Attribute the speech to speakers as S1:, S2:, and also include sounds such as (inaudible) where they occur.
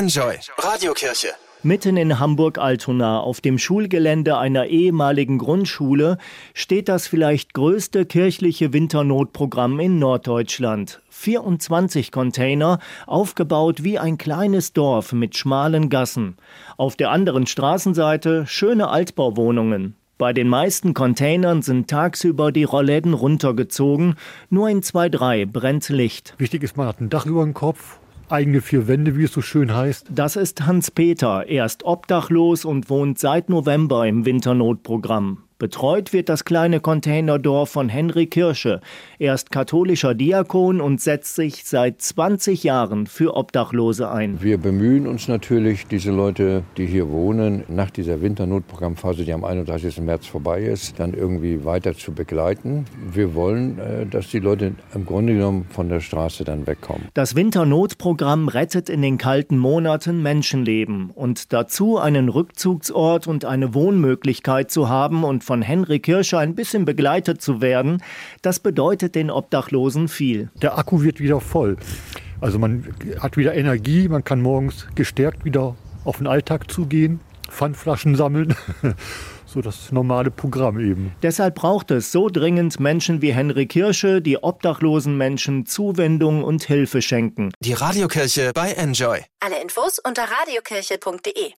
S1: Enjoy Radiokirche.
S2: Mitten in Hamburg-Altona auf dem Schulgelände einer ehemaligen Grundschule steht das vielleicht größte kirchliche Winternotprogramm in Norddeutschland. 24 Container, aufgebaut wie ein kleines Dorf mit schmalen Gassen. Auf der anderen Straßenseite schöne Altbauwohnungen. Bei den meisten Containern sind tagsüber die Rollläden runtergezogen, nur in zwei, drei brennt Licht.
S3: Wichtig ist, man hat ein Dach über dem Kopf, eigene vier Wände, wie es so schön heißt.
S2: Das ist Hans-Peter. Er ist obdachlos und wohnt seit November im Winternotprogramm. Betreut wird das kleine Containerdorf von Henry Kirsche. Er ist katholischer Diakon und setzt sich seit 20 Jahren für Obdachlose ein.
S4: Wir bemühen uns natürlich, diese Leute, die hier wohnen, nach dieser Winternotprogrammphase, die am 31. März vorbei ist, dann irgendwie weiter zu begleiten. Wir wollen, äh, dass die Leute im Grunde genommen von der Straße dann wegkommen.
S2: Das Winternotprogramm rettet in den kalten Monaten Menschenleben und dazu einen Rückzugsort und eine Wohnmöglichkeit zu haben und von Henry Kirscher ein bisschen begleitet zu werden, das bedeutet den Obdachlosen viel.
S3: Der Akku wird wieder voll. Also man hat wieder Energie, man kann morgens gestärkt wieder auf den Alltag zugehen, Pfandflaschen sammeln. (laughs) so das normale Programm eben.
S2: Deshalb braucht es so dringend Menschen wie Henry Kirsche, die obdachlosen Menschen Zuwendung und Hilfe schenken.
S1: Die Radiokirche bei Enjoy.
S5: Alle Infos unter radiokirche.de